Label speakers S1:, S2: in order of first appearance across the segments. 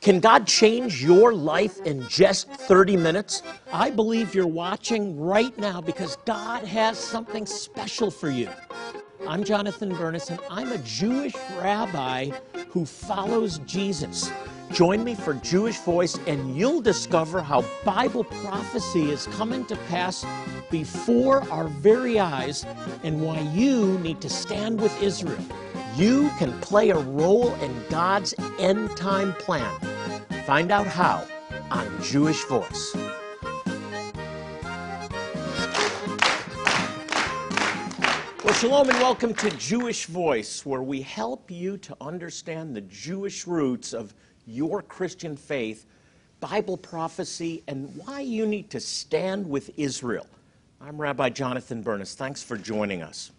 S1: Can God change your life in just 30 minutes? I believe you're watching right now because God has something special for you. I'm Jonathan Bernis, and I'm a Jewish rabbi who follows Jesus. Join me for Jewish Voice, and you'll discover how Bible prophecy is coming to pass before our very eyes and why you need to stand with Israel. You can play a role in God's end time plan. Find out how on Jewish Voice. Well, shalom and welcome to Jewish Voice, where we help you to understand the Jewish roots of your Christian faith, Bible prophecy, and why you need to stand with Israel. I'm Rabbi Jonathan Bernis. Thanks for joining us.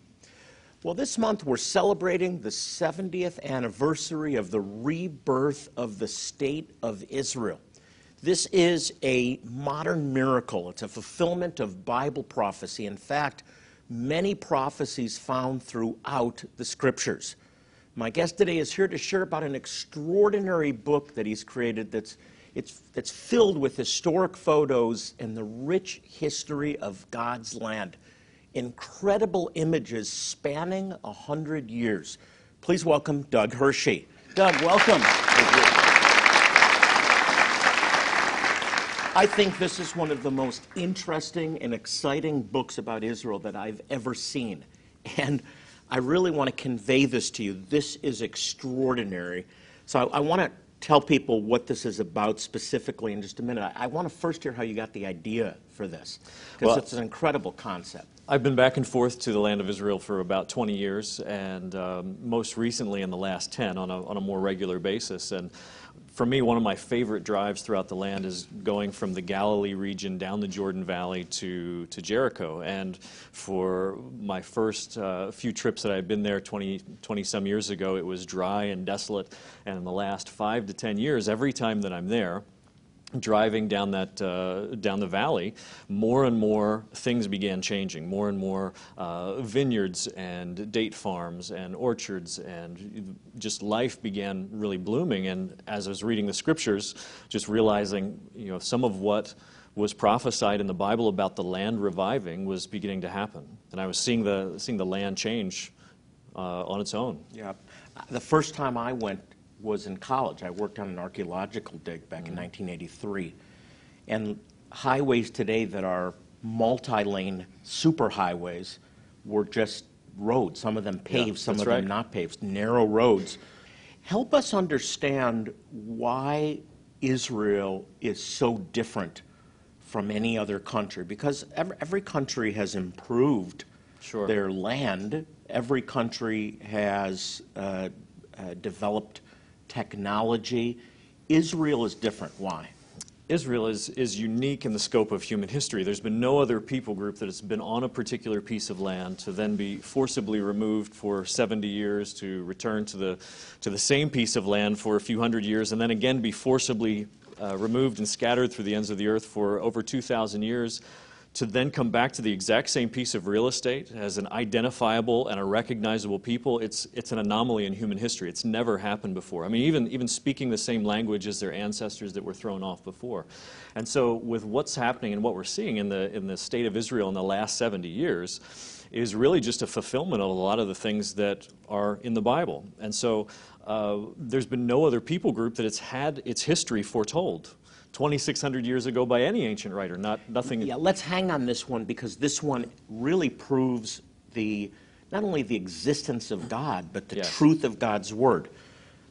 S1: Well, this month we're celebrating the 70th anniversary of the rebirth of the State of Israel. This is a modern miracle. It's a fulfillment of Bible prophecy. In fact, many prophecies found throughout the scriptures. My guest today is here to share about an extraordinary book that he's created that's, it's, that's filled with historic photos and the rich history of God's land. Incredible images spanning a hundred years. Please welcome Doug Hershey. Doug, welcome. I think this is one of the most interesting and exciting books about Israel that I've ever seen. And I really want to convey this to you. This is extraordinary. So I, I want to tell people what this is about specifically in just a minute. I, I want to first hear how you got the idea for this, because
S2: Well-
S1: it's an incredible concept.
S2: I've been back and forth to the land of Israel for about 20 years, and um, most recently in the last 10 on a, on a more regular basis. And for me, one of my favorite drives throughout the land is going from the Galilee region down the Jordan Valley to, to Jericho. And for my first uh, few trips that I've been there 20, 20 some years ago, it was dry and desolate. And in the last five to 10 years, every time that I'm there, driving down that uh, down the valley, more and more things began changing. More and more uh, vineyards and date farms and orchards and just life began really blooming. And as I was reading the scriptures, just realizing you know some of what was prophesied in the Bible about the land reviving was beginning to happen, and I was seeing the seeing the land change uh, on its own.
S1: Yeah. The first time I went was in college. I worked on an archaeological dig back in 1983. And highways today that are multi lane superhighways were just roads, some of them paved, some
S2: that's
S1: of them not paved, narrow roads. Help us understand why Israel is so different from any other country because every, every country has improved
S2: Sure.
S1: their land. Every country has uh, uh, developed technology. Israel is different. Why?
S2: Israel is, is unique in the scope of human history. There's been no other people group that has been on a particular piece of land to then be forcibly removed for 70 years, to return to the, to the same piece of land for a few hundred years, and then again be forcibly uh, removed and scattered through the ends of the earth for over 2,000 years, to then come back to the exact same piece of real estate as an identifiable and a recognizable people, it's, it's an anomaly in human history. It's never happened before. I mean, even, even speaking the same language as their ancestors that were thrown off before. And so, with what's happening and what we're seeing in the, in the state of Israel in the last 70 years, is really just a fulfillment of a lot of the things that are in the Bible. And so, uh, there's been no other people group that has had its history foretold. 2,600 years ago by any ancient writer, not nothing.
S1: Yeah, let's hang on this one because this one really proves the not only the existence of God, but the
S2: Yes.
S1: truth of God's word.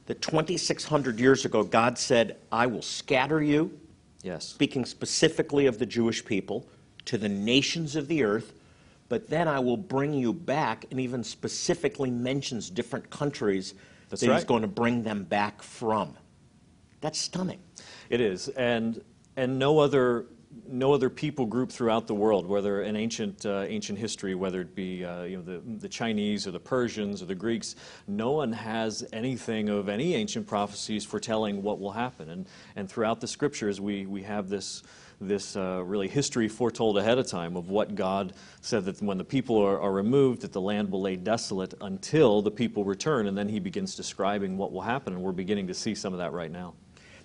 S1: That 2,600 years ago, God said, I will scatter you,
S2: Yes.
S1: speaking specifically of the Jewish people, to the nations of the earth, but then I will bring you back, and even specifically mentions different countries
S2: That's
S1: that he's going to bring them back from. That's stunning.
S2: It is, and and no other no other people group throughout the world, whether in ancient, uh, ancient history, whether it be uh, you know, the, the Chinese or the Persians or the Greeks, no one has anything of any ancient prophecies foretelling what will happen. And, and throughout the scriptures, we, we have this, this uh, really history foretold ahead of time of what God said that when the people are, are removed, that the land will lay desolate until the people return. And then he begins describing what will happen. And we're beginning to see some of that right now.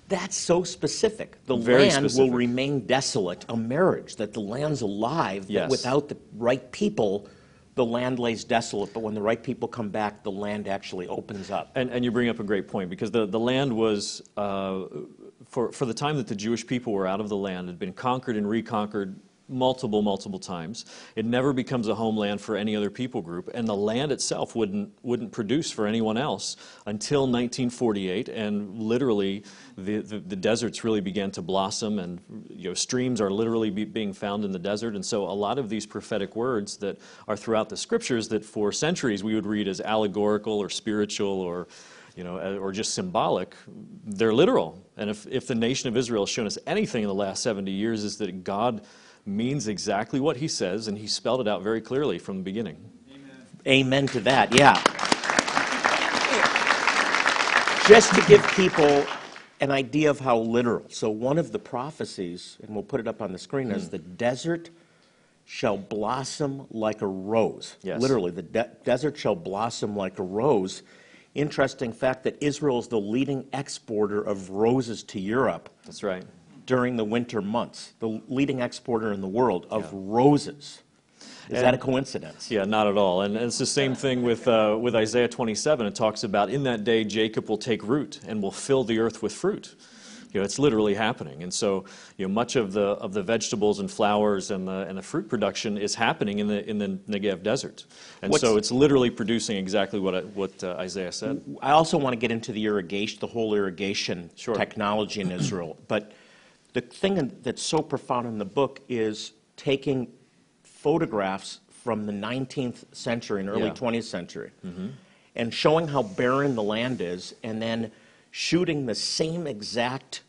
S1: That's so specific. The
S2: Very
S1: land
S2: specific.
S1: will remain desolate, a marriage, that the land's alive,
S2: Yes.
S1: but without the right people, the land lays desolate. But when the right people come back, the land actually opens up.
S2: And, and you bring up a great point because the, the land was, uh, for, for the time that the Jewish people were out of the land, had been conquered and reconquered multiple, multiple times. It never becomes a homeland for any other people group, and the land itself wouldn't, wouldn't produce for anyone else until 1948, and literally the, the, the deserts really began to blossom, and you know, streams are literally be, being found in the desert. And so a lot of these prophetic words that are throughout the scriptures that for centuries we would read as allegorical or spiritual or you know, uh, or just symbolic, they're literal. And if, if the nation of Israel has shown us anything in the last 70 years, is that God means exactly what he says, and he spelled it out very clearly from the beginning.
S1: Amen to that, yeah. Just to give people an idea of how literal. So, one of the prophecies, and we'll put it up on the screen, is hmm. the desert shall blossom like a rose.
S2: Yes.
S1: Literally, the de- desert shall blossom like a rose. Interesting fact that Israel is the leading exporter of roses to Europe
S2: That's right.
S1: During the winter months, the leading exporter in the world of
S2: Yeah.
S1: roses. Is that a coincidence?
S2: Yeah, not at all. And it's the same thing with, uh, with Isaiah 27. It talks about in that day Jacob will take root and will fill the earth with fruit. You know, it's literally happening. And so, you know, much of the, of the vegetables and flowers and the, and the fruit production is happening in the, in the Negev desert. And
S1: What's-
S2: so it's literally producing exactly what, what uh, Isaiah said.
S1: I also want to get into the irrigation, the whole irrigation
S2: Sure.
S1: technology in Israel. But the thing that's so profound in the book is taking photographs from the 19th century and early
S2: Yeah.
S1: 20th century mm-hmm. and showing how barren the land is, and then shooting the same exact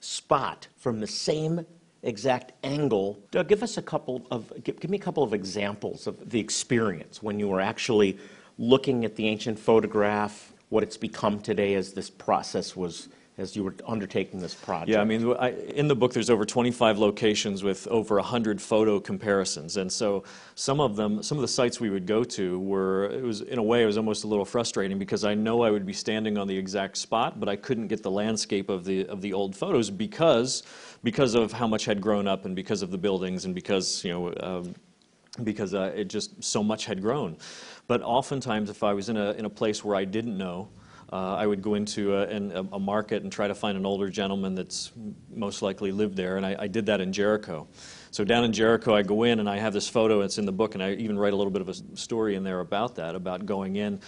S1: spot from the same exact angle. Doug, give us a couple of give, give me a couple of examples of the experience when you were actually looking at the ancient photograph, what it's become today as this process was as you were undertaking this project.
S2: Yeah, I mean, I, in the book, there's over 25 locations with over 100 photo comparisons, and so some of them, some of the sites we would go to were, it was in a way, it was almost a little frustrating because I know I would be standing on the exact spot, but I couldn't get the landscape of the of the old photos because because of how much had grown up and because of the buildings and because you know. Um, because uh, it just so much had grown. But oftentimes, if I was in a, in a place where I didn't know, uh, I would go into a, an, a, market and try to find an older gentleman that's most likely lived there, and I, I did that in Jericho. So down in Jericho, I go in and I have this photo. It's in the book, and I even write a little bit of a story in there about that, about going in,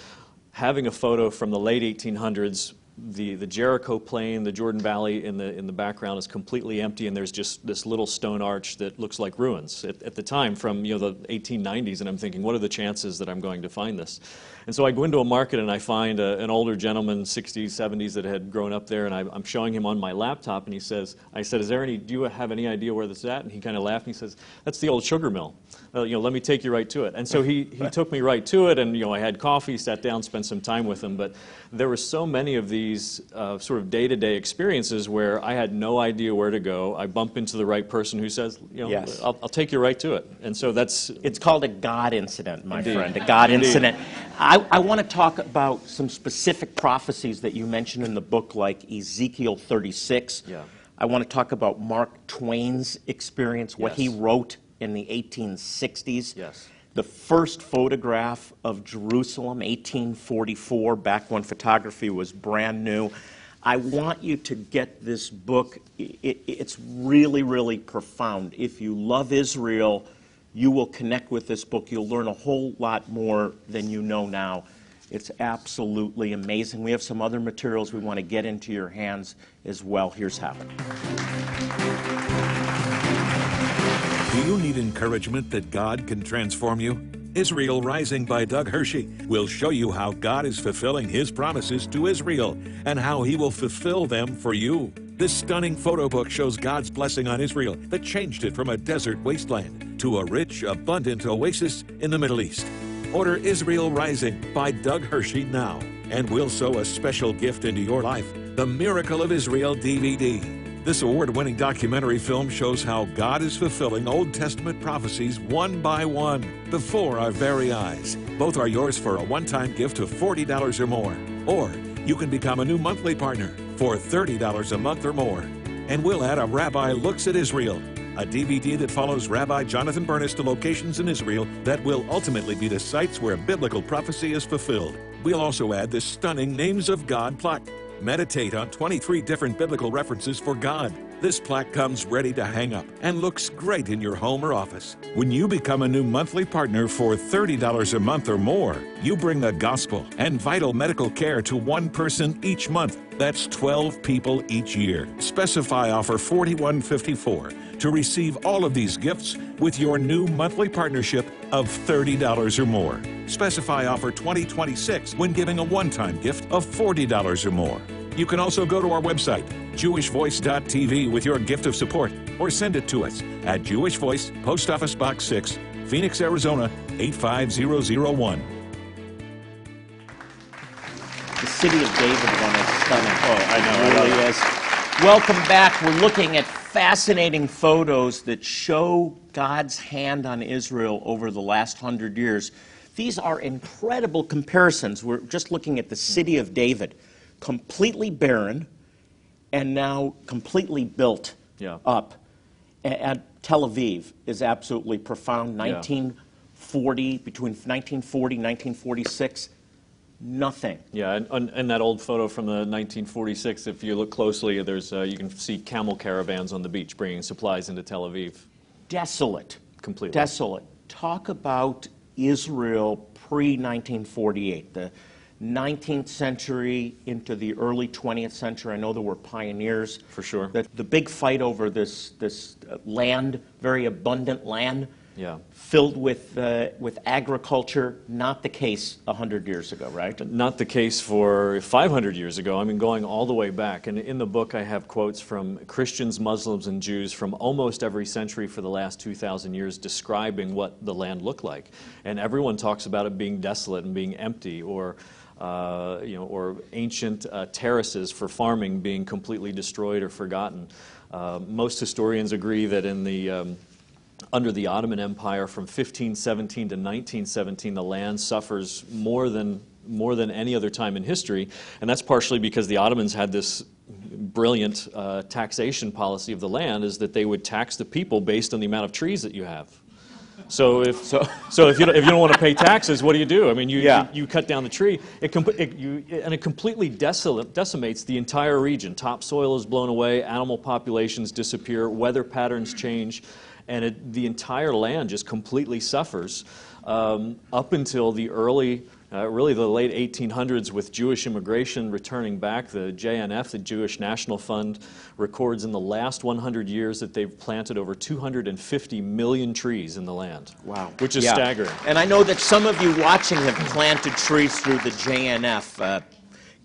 S2: having a photo from the late 1800s. The, the Jericho plain, the Jordan Valley in the, in the background is completely empty, and there's just this little stone arch that looks like ruins at, at the time from you know, the 1890s. And I'm thinking, what are the chances that I'm going to find this? And so I go into a market and I find a, an older gentleman, 60s, 70s, that had grown up there, and I, I'm showing him on my laptop, and he says, I said, is there any, do you have any idea where this is at? And he kind of laughed, and he says, that's the old sugar mill. Uh, you know, let me take you right to it. And so he, he took me right to it, and you know, I had coffee, sat down, spent some time with him, but there were so many of these uh, sort of day-to-day experiences where I had no idea where to go. I bump into the right person who says, you know,
S1: Yes.
S2: I'll, I'll take you right to it. And so that's,
S1: It's called a God incident, my
S2: Indeed.
S1: friend, a God
S2: Indeed.
S1: incident. I, I want to talk about some specific prophecies that you mentioned in the book, like Ezekiel 36.
S2: Yeah.
S1: I want to talk about Mark Twain's experience, what he wrote in the 1860s.
S2: Yes.
S1: The first photograph of Jerusalem, 1844, back when photography was brand new. I want you to get this book. It's really, really profound. If you love Israel, you will connect with this book. You'll learn a whole lot more than you know now. It's absolutely amazing. We have some other materials we want to get into your hands as well. Here's how.
S3: Do you need encouragement that God can transform you? Israel Rising by Doug Hershey will show you how God is fulfilling his promises to Israel and how he will fulfill them for you. This stunning photo book shows God's blessing on Israel that changed it from a desert wasteland to a rich, abundant oasis in the Middle East. Order Israel Rising by Doug Hershey now, and we'll sow a special gift into your life the Miracle of Israel DVD. This award winning documentary film shows how God is fulfilling Old Testament prophecies one by one before our very eyes. Both are yours for a one time gift of $40 or more. Or you can become a new monthly partner for $30 a month or more. And we'll add a Rabbi Looks at Israel, a DVD that follows Rabbi Jonathan Bernis to locations in Israel that will ultimately be the sites where biblical prophecy is fulfilled. We'll also add this stunning Names of God plaque. Meditate on 23 different biblical references for God. This plaque comes ready to hang up and looks great in your home or office. When you become a new monthly partner for $30 a month or more, you bring the gospel and vital medical care to one person each month. That's 12 people each year. Specify offer 4154 to receive all of these gifts with your new monthly partnership of $30 or more. Specify offer 2026 when giving a one time gift of $40 or more. You can also go to our website, jewishvoice.tv, with your gift of support, or send it to us at Jewish Voice, Post Office Box 6, Phoenix, Arizona 85001.
S1: The city of David one is stunning.
S2: Oh, I know, I
S1: It
S2: love
S1: really
S2: it.
S1: is. Welcome back. We're looking at fascinating photos that show God's hand on Israel over the last hundred years. These are incredible comparisons. We're just looking at the city of David, completely barren, and now completely built
S2: Yeah.
S1: up. A- And Tel Aviv is absolutely profound. 1940, between 1940 and 1946, nothing.
S2: Yeah, and, and, and that old photo from the 1946, if you look closely, there's, uh, you can see camel caravans on the beach bringing supplies into Tel Aviv.
S1: desolate.
S2: Completely.
S1: Desolate. Talk about Israel pre 1948, the 19th century into the early 20th century. I know there were pioneers.
S2: For sure.
S1: The, the big fight over this, this uh, land, very abundant land,
S2: Yeah.
S1: filled with, uh, with agriculture, not the case 100 years ago, right?
S2: Not the case for 500 years ago. I mean, going all the way back. And in the book, I have quotes from Christians, Muslims, and Jews from almost every century for the last 2,000 years describing what the land looked like. And everyone talks about it being desolate and being empty, or uh, you know, or ancient uh, terraces for farming being completely destroyed or forgotten. Uh, most historians agree that in the um, under the Ottoman Empire from 1517 to 1917, the land suffers more than, more than any other time in history. And that's partially because the Ottomans had this brilliant uh, taxation policy of the land, is that they would tax the people based on the amount of trees that you have. So if,
S1: So-
S2: so, if, you don't, if you don't want to pay taxes, what do you do? I mean, you,
S1: Yeah.
S2: you, you cut down the tree, it, com- it, you, and it completely desolate, decimates the entire region. Topsoil is blown away, animal populations disappear, weather patterns change, and it, the entire land just completely suffers um, up until the early, uh, really the late 1800s with Jewish immigration returning back. The JNF, the Jewish National Fund, records in the last 100 years that they've planted over 250 million trees in the land.
S1: Wow.
S2: Which is
S1: Yeah.
S2: staggering.
S1: And I know that some of you watching have planted trees through the JNF. Uh,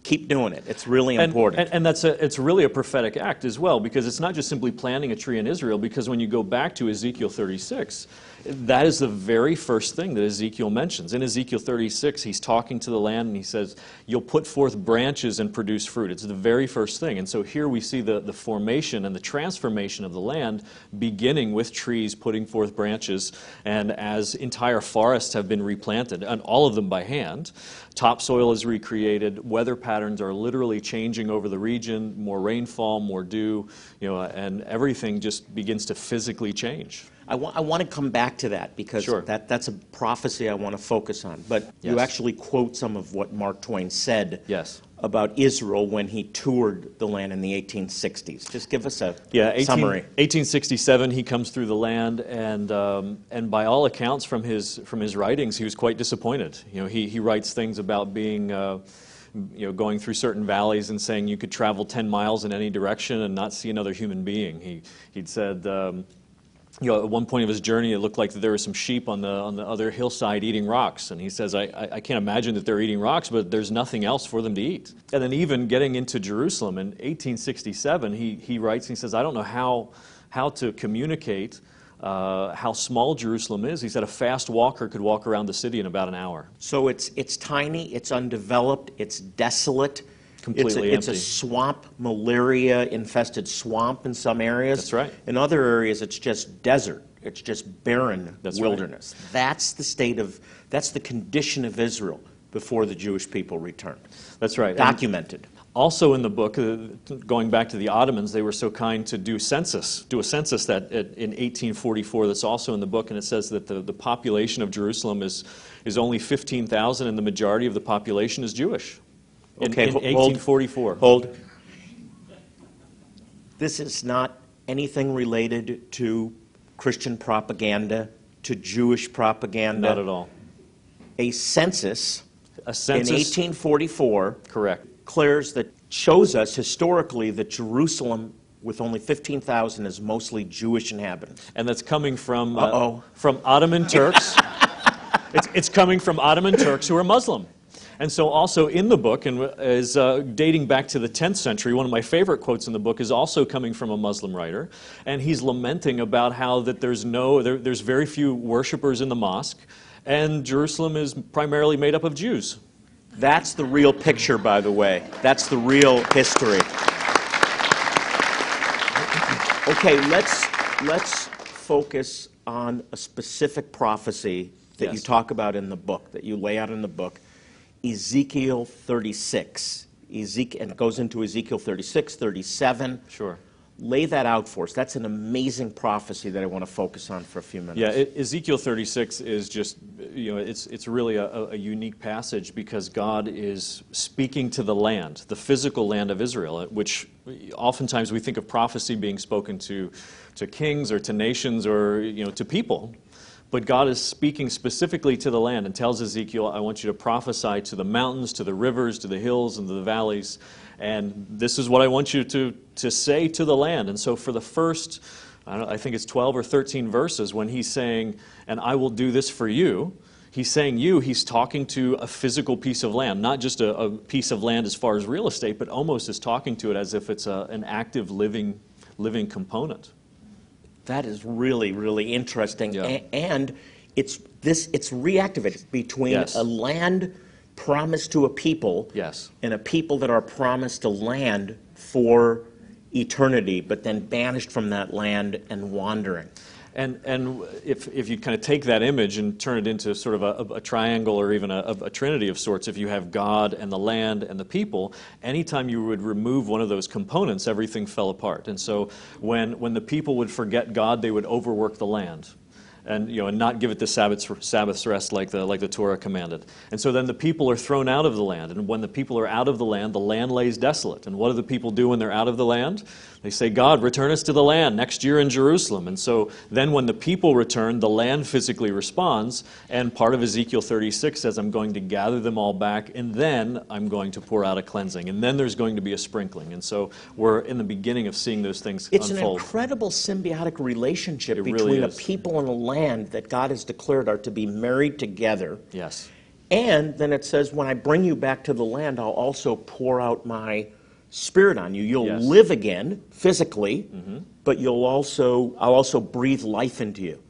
S1: keep doing it. It's really
S2: And,
S1: important.
S2: and, and that's a, it's really a prophetic act as well, because it's not just simply planting a tree in Israel, because when you go back to Ezekiel 36, that is the very first thing that Ezekiel mentions. In Ezekiel 36, he's talking to the land and he says, You'll put forth branches and produce fruit. It's the very first thing. And so here we see the, the formation and the transformation of the land beginning with trees putting forth branches, and as entire forests have been replanted, and all of them by hand, topsoil is recreated, weather patterns are literally changing over the region, more rainfall, more dew, you know, and everything just begins to physically change.
S1: I wa- I want to come back to that because
S2: Sure.
S1: that, that's a prophecy I want to focus on. But you actually quote some of what Mark Twain said
S2: Yes.
S1: about Israel when he toured the land in the 1860s. Just give us a
S2: Yeah, 18,
S1: summary.
S2: 1867, he comes through the land, and um, and by all accounts from his from his writings, he was quite disappointed. You know, he he writes things about being. Uh, you know, going through certain valleys and saying you could travel 10 miles in any direction and not see another human being. He, he'd said, um, you know, at one point of his journey, it looked like there were some sheep on the, on the other hillside eating rocks. And he says, I, I, I can't imagine that they're eating rocks, but there's nothing else for them to eat. And then, even getting into Jerusalem in 1867, he, he writes, he says, I don't know how, how to communicate uh, how small Jerusalem is. He said a fast walker could walk around the city in about an hour.
S1: So it's, it's tiny, it's undeveloped, it's desolate.
S2: Completely
S1: it's a. It's a swamp, malaria infested swamp in some areas.
S2: That's right.
S1: In other areas, it's just desert. It's just barren
S2: That's right.
S1: That's the state of, that's the condition of Israel before the Jewish people returned.
S2: That's right. And-
S1: Documented.
S2: Also in the book, uh, going back to the Ottomans, they were so kind to do census, do a census that at- in 1844 that's also in the book, and it says that the, the population of Jerusalem is, is only 15,000 and the majority of the population is Jewish. In,
S1: Okay,
S2: in
S1: ho- hold.
S2: 1844.
S1: Hold. This is not anything related to Christian propaganda, to Jewish propaganda.
S2: Not at all.
S1: A census
S2: A census in
S1: 1844
S2: correct.
S1: declares that shows us historically that Jerusalem, with only 15,000, is mostly Jewish inhabitants.
S2: And that's coming from, uh, from Ottoman Turks. it's, it's coming from Ottoman Turks who are Muslim. And so, also in the book, and is uh, dating back to the 10th century, one of my favorite quotes in the book is also coming from a Muslim writer. And he's lamenting about how that there's, no, there, there's very few worshippers in the mosque, and Jerusalem is primarily made up of Jews.
S1: That's the real picture, by the way. That's the real history. Okay, let's, let's focus on a specific prophecy that you talk about in the book, that you lay out in the book Ezekiel 36. Ezekiel, and it goes into Ezekiel 36, 37.
S2: Sure.
S1: Lay that out for us. That's an amazing prophecy that I want to focus on for a few minutes.
S2: Yeah, it, Ezekiel 36 is just, you know, it's, it's really a, a unique passage because God is speaking to the land, the physical land of Israel, which oftentimes we think of prophecy being spoken to, to kings or to nations or, you know, to people. But God is speaking specifically to the land and tells Ezekiel, I want you to prophesy to the mountains, to the rivers, to the hills, and to the valleys. And this is what I want you to, to say to the land. And so for the first, I, I think it's 12 or 13 verses, when he's saying, And I will do this for you, he's saying you, he's talking to a physical piece of land, not just a, a piece of land as far as real estate, but almost is talking to it as if it's a, an active living, living component.
S1: That is really, really interesting.
S2: Yeah.
S1: A- and it's this it's reactivated between
S2: Yes.
S1: a land promised to a people
S2: Yes.
S1: and a people that are promised a land for eternity, but then banished from that land and wandering.
S2: And, and if, if you kind of take that image and turn it into sort of a, a triangle or even a, a trinity of sorts, if you have God and the land and the people, anytime you would remove one of those components, everything fell apart. And so when, when the people would forget God, they would overwork the land. And, you know, and not give it the Sabbath, Sabbath's rest like the, like the Torah commanded. And so then the people are thrown out of the land. And when the people are out of the land, the land lays desolate. And what do the people do when they're out of the land? They say, God, return us to the land next year in Jerusalem. And so then when the people return, the land physically responds. And part of Ezekiel 36 says, I'm going to gather them all back, and then I'm going to pour out a cleansing. And then there's going to be a sprinkling. And so we're in the beginning of seeing those things
S1: It's
S2: unfold.
S1: an incredible symbiotic relationship
S2: It really
S1: between a people and a land that God has declared are to be married together.
S2: yes.
S1: And then it says, when I bring you back to the land, I'll also pour out my spirit on you. You'll
S2: Yes. Mm-hmm.
S1: live again physically, but you'll also I'll also breathe life into you.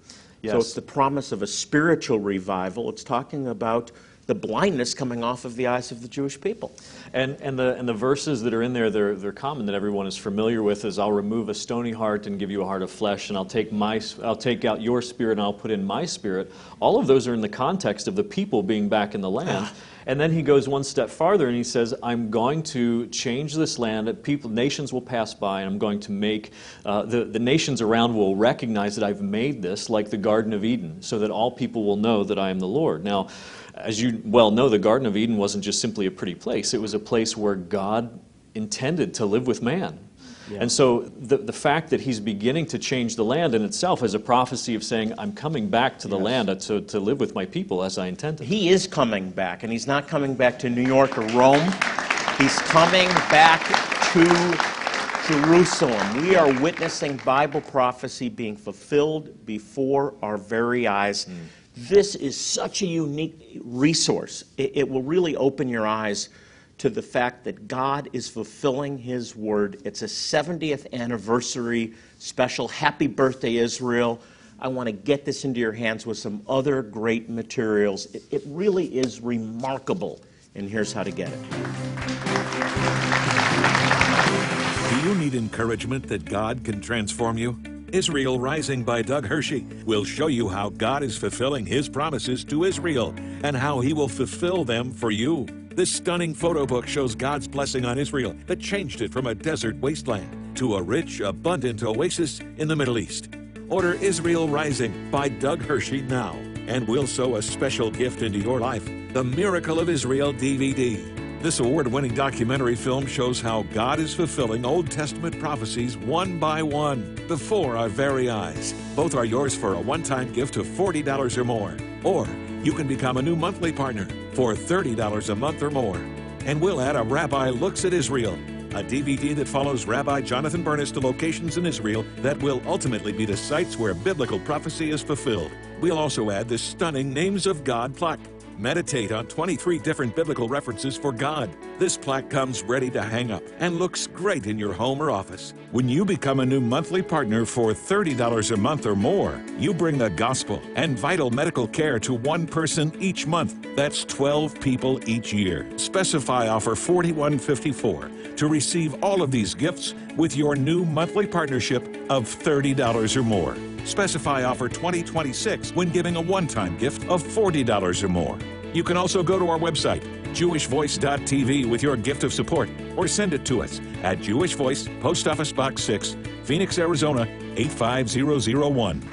S1: So it's the promise of a spiritual revival. It's talking about the blindness coming off of the eyes of the Jewish people.
S2: And, and, the, and the verses that are in there, they're, they're common that everyone is familiar with is I'll remove a stony heart and give you a heart of flesh, and I'll take, my, I'll take out your spirit and I'll put in my spirit. All of those are in the context of the people being back in the land. And then he goes one step farther and he says, I'm going to change this land. People, nations will pass by, and I'm going to make uh, the, the nations around will recognize that I've made this like the Garden of Eden, so that all people will know that I am the Lord. Now, as you well know, the Garden of Eden wasn't just simply a pretty place, it was a place where God intended to live with man. And so the, the fact that he's beginning to change the land in itself is a prophecy of saying, I'm coming back to the land uh, to, to live with my people as I intended.
S1: He is coming back, and he's not coming back to New York or Rome. He's coming back to Jerusalem. We are witnessing Bible prophecy being fulfilled before our very eyes. Hmm. This is such a unique resource. It, it will really open your eyes to the fact that God is fulfilling His word. It's a 70th anniversary special. Happy birthday, Israel. I want to get this into your hands with some other great materials. It, it really is remarkable, and here's how to get it.
S3: Do you need encouragement that God can transform you? Israel Rising by Doug Hershey will show you how God is fulfilling his promises to Israel and how he will fulfill them for you. This stunning photo book shows God's blessing on Israel that changed it from a desert wasteland to a rich, abundant oasis in the Middle East. Order Israel Rising by Doug Hershey now, and we'll sow a special gift into your life the Miracle of Israel DVD. This award winning documentary film shows how God is fulfilling Old Testament prophecies one by one before our very eyes. Both are yours for a one time gift of $40 or more. Or you can become a new monthly partner for $30 a month or more. And we'll add a Rabbi Looks at Israel, a DVD that follows Rabbi Jonathan Bernis to locations in Israel that will ultimately be the sites where biblical prophecy is fulfilled. We'll also add this stunning Names of God plaque. Meditate on 23 different biblical references for God. This plaque comes ready to hang up and looks great in your home or office. When you become a new monthly partner for $30 a month or more, you bring the gospel and vital medical care to one person each month. That's 12 people each year. Specify offer 4154 to receive all of these gifts with your new monthly partnership of $30 or more. Specify offer 2026 when giving a one time gift of $40 or more. You can also go to our website, jewishvoice.tv, with your gift of support, or send it to us at Jewish Voice, Post Office Box 6, Phoenix, Arizona 85001.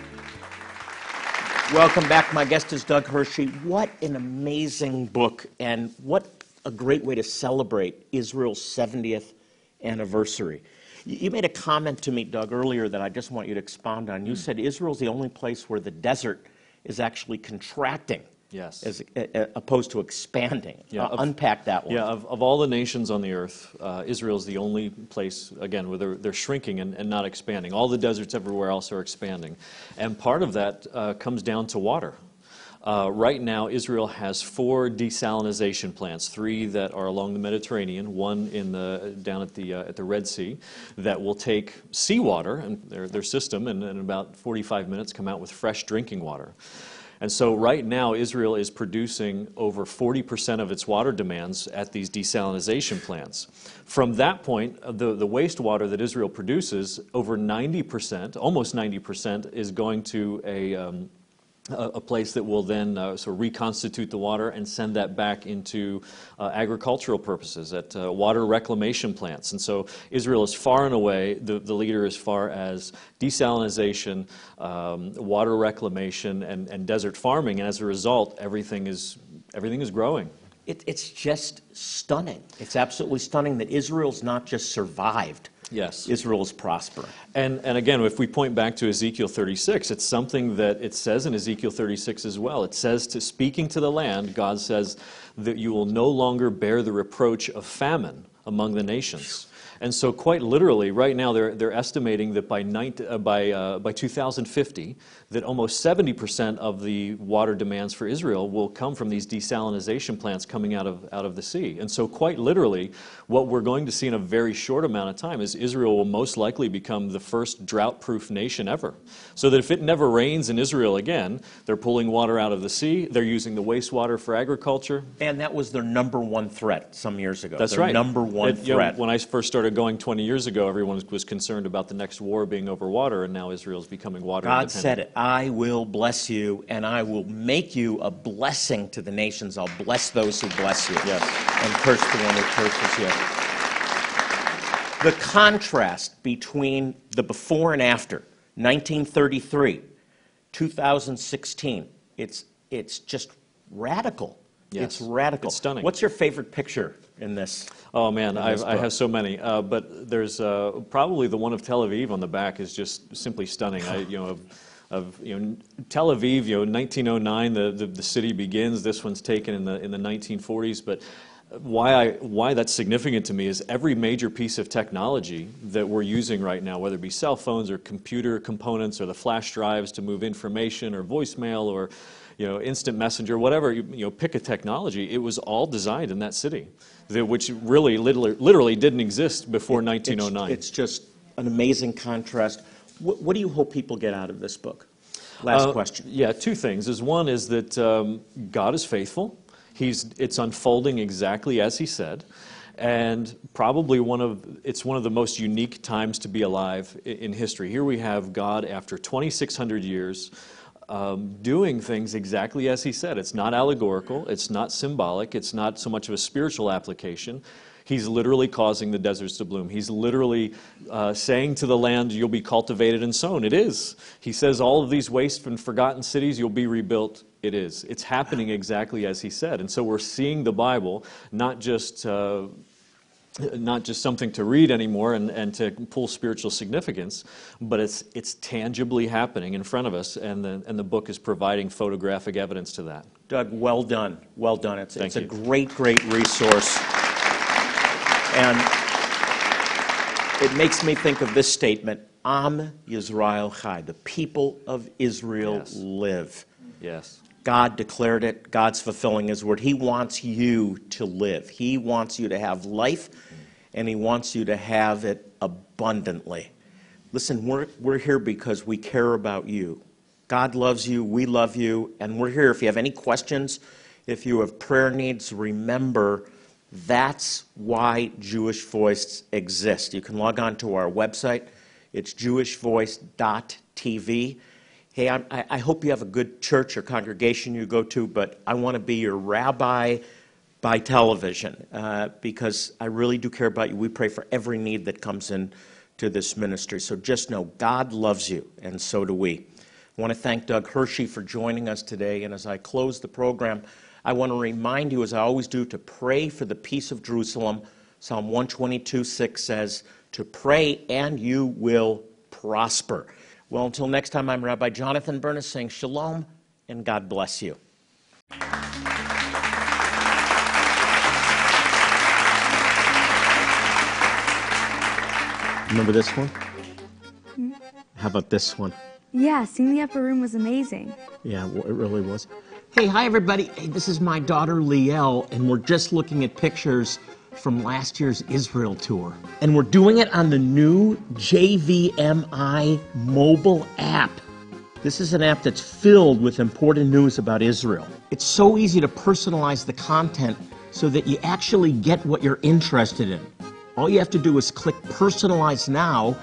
S1: Welcome back. My guest is Doug Hershey. What an amazing book, and what a great way to celebrate Israel's 70th anniversary. You made a comment to me, Doug, earlier that I just want you to expound on. You said Israel's the only place where the desert is actually contracting.
S2: Yes.
S1: As uh, opposed to expanding.
S2: Yeah,
S1: Uh,
S2: of-
S1: unpack that one.
S2: Yeah, of, of all the nations on the earth, uh, Israel is the only place, again, where they're, they're shrinking and, and not expanding. All the deserts everywhere else are expanding. And part of that uh, comes down to water. Uh, right now, Israel has four desalinization plants, three that are along the Mediterranean, one in the, down at the, uh, at the Red Sea, that will take seawater and their, their system and in about 45 minutes come out with fresh drinking water. And so, right now, Israel is producing over 40% of its water demands at these desalinization plants. From that point, uh, the, the wastewater that Israel produces, over 90%, almost 90%, is going to a, um, a, place that will then uh, sort of reconstitute the water and send that back into uh, agricultural purposes at uh, water reclamation plants. And so Israel is far and away the, the leader as far as desalinization, um, water reclamation, and, and desert farming. And as a result, everything is, everything is growing.
S1: It, it's just stunning. It's absolutely stunning that Israel's not just survived.
S2: Yes.
S1: Israel's prospering.
S2: And, and again, if we point back to Ezekiel 36, it's something that it says in Ezekiel 36 as well. It says to speaking to the land, God says that you will no longer bear the reproach of famine among the nations. And so, quite literally, right now they're, they're estimating that by, 19, uh, by, uh, by 2050, that almost 70% of the water demands for Israel will come from these desalinization plants coming out of, out of the sea. And so, quite literally, what we're going to see in a very short amount of time is Israel will most likely become the first drought proof nation ever. So that if it never rains in Israel again, they're pulling water out of the sea, they're using the wastewater for agriculture.
S1: And that was their number one threat some years ago.
S2: That's
S1: their
S2: right.
S1: Number one
S2: It- you know,
S1: threat.
S2: when I first started going 20 years ago, everyone was- was concerned about the next war being over water, and now Israel's becoming water
S1: God said it. I will bless you, and I will make you a blessing to the nations. I'll bless those who bless you.
S2: Yes.
S1: And curse the one who curses you. The contrast between the before and after, 1933, 2016, it's, it's just radical.
S2: Yes.
S1: It's radical.
S2: It's stunning.
S1: What's your favorite picture in this?
S2: Oh man,
S1: this
S2: I have so many. Uh, but there's uh, probably the one of Tel Aviv on the back is just simply stunning. I, you know, of, of you know, Tel Aviv, you know, 1909, the, the, the city begins. This one's taken in the in the 1940s, but. why, I, why that's significant to me is every major piece of technology that we're using right now, whether it be cell phones or computer components or the flash drives to move information or voicemail or you know, instant messenger, whatever, you, you know, pick a technology, it was all designed in that city, that, which really literally, literally didn't exist before
S1: It's-
S2: 1909.
S1: It's just an amazing contrast. What, what do you hope people get out of this book? Last
S2: Uh,
S1: question.
S2: Yeah, two things. Is one is that um, God is faithful. He's it's unfolding exactly as He said, and probably one of it's one of the most unique times to be alive in history. Here we have God after 2,600 years. Um, doing things exactly as he said. It's not allegorical, it's not symbolic, it's not so much of a spiritual application. He's literally causing the deserts to bloom. He's literally uh, saying to the land, You'll be cultivated and sown. It is. He says, All of these waste and forgotten cities, you'll be rebuilt. It is. It's happening exactly as he said. And so we're seeing the Bible not just. Uh, not just something to read anymore and, and to pull spiritual significance, but it's, it's tangibly happening in front of us, and the, and the book is providing photographic evidence to that.
S1: Doug, well done. Well done. It's,
S2: Thank
S1: it's a great, great resource. And it makes me think of this statement Am Yisrael Chai, the people of Israel
S2: Yes.
S1: live.
S2: Yes.
S1: God declared it. God's fulfilling His word. He wants you to live. He wants you to have life, and He wants you to have it abundantly. Listen, we're, we're here because we care about you. God loves you, we love you, and we're here. If you have any questions, if you have prayer needs, remember that's why Jewish Voice exists. You can log on to our website, it's jewishvoice.tv. Hey, I, I hope you have a good church or congregation you go to, but I want to be your rabbi by television uh, because I really do care about you. We pray for every need that comes in to this ministry. So just know God loves you, and so do we. I want to thank Doug Hershey for joining us today. And as I close the program, I want to remind you, as I always do, to pray for the peace of Jerusalem. Psalm 122 6 says, To pray and you will prosper. Well, until next time, I'm Rabbi Jonathan Bernis saying shalom and God bless you. Remember this one? How about this one?
S4: Yeah, seeing the upper room was amazing.
S1: Yeah, w- it really was. Hey, hi everybody. Hey, this is my daughter Liel, and we're just looking at pictures from last year's Israel tour. And we're doing it on the new JVMI mobile app. This is an app that's filled with important news about Israel. It's so easy to personalize the content so that you actually get what you're interested in. All you have to do is click Personalize Now,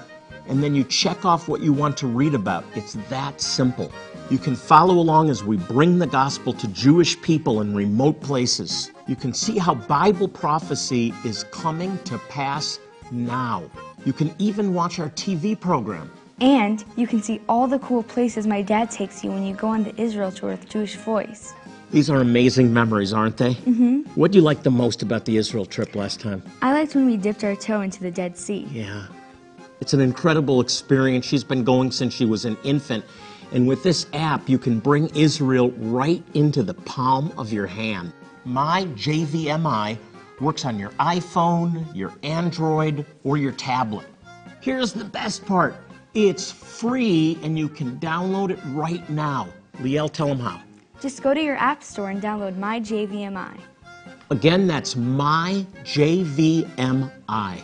S1: and then you check off what you want to read about. It's that simple. You can follow along as we bring the gospel to Jewish people in remote places. You can see how Bible prophecy is coming to pass now. You can even watch our TV program.
S4: And you can see all the cool places my dad takes you when you go on the Israel tour with Jewish Voice.
S1: These are amazing memories, aren't they? Mm-hmm. What do you like the most about the Israel trip last time?
S4: I liked when we dipped our toe into the Dead Sea.
S1: Yeah. It's an incredible experience. She's been going since she was an infant. And with this app, you can bring Israel right into the palm of your hand. My JVMI works on your iPhone, your Android, or your tablet. Here's the best part it's free and you can download it right now. Liel, tell them how.
S4: Just go to your app store and download My JVMI.
S1: Again, that's my JVMI.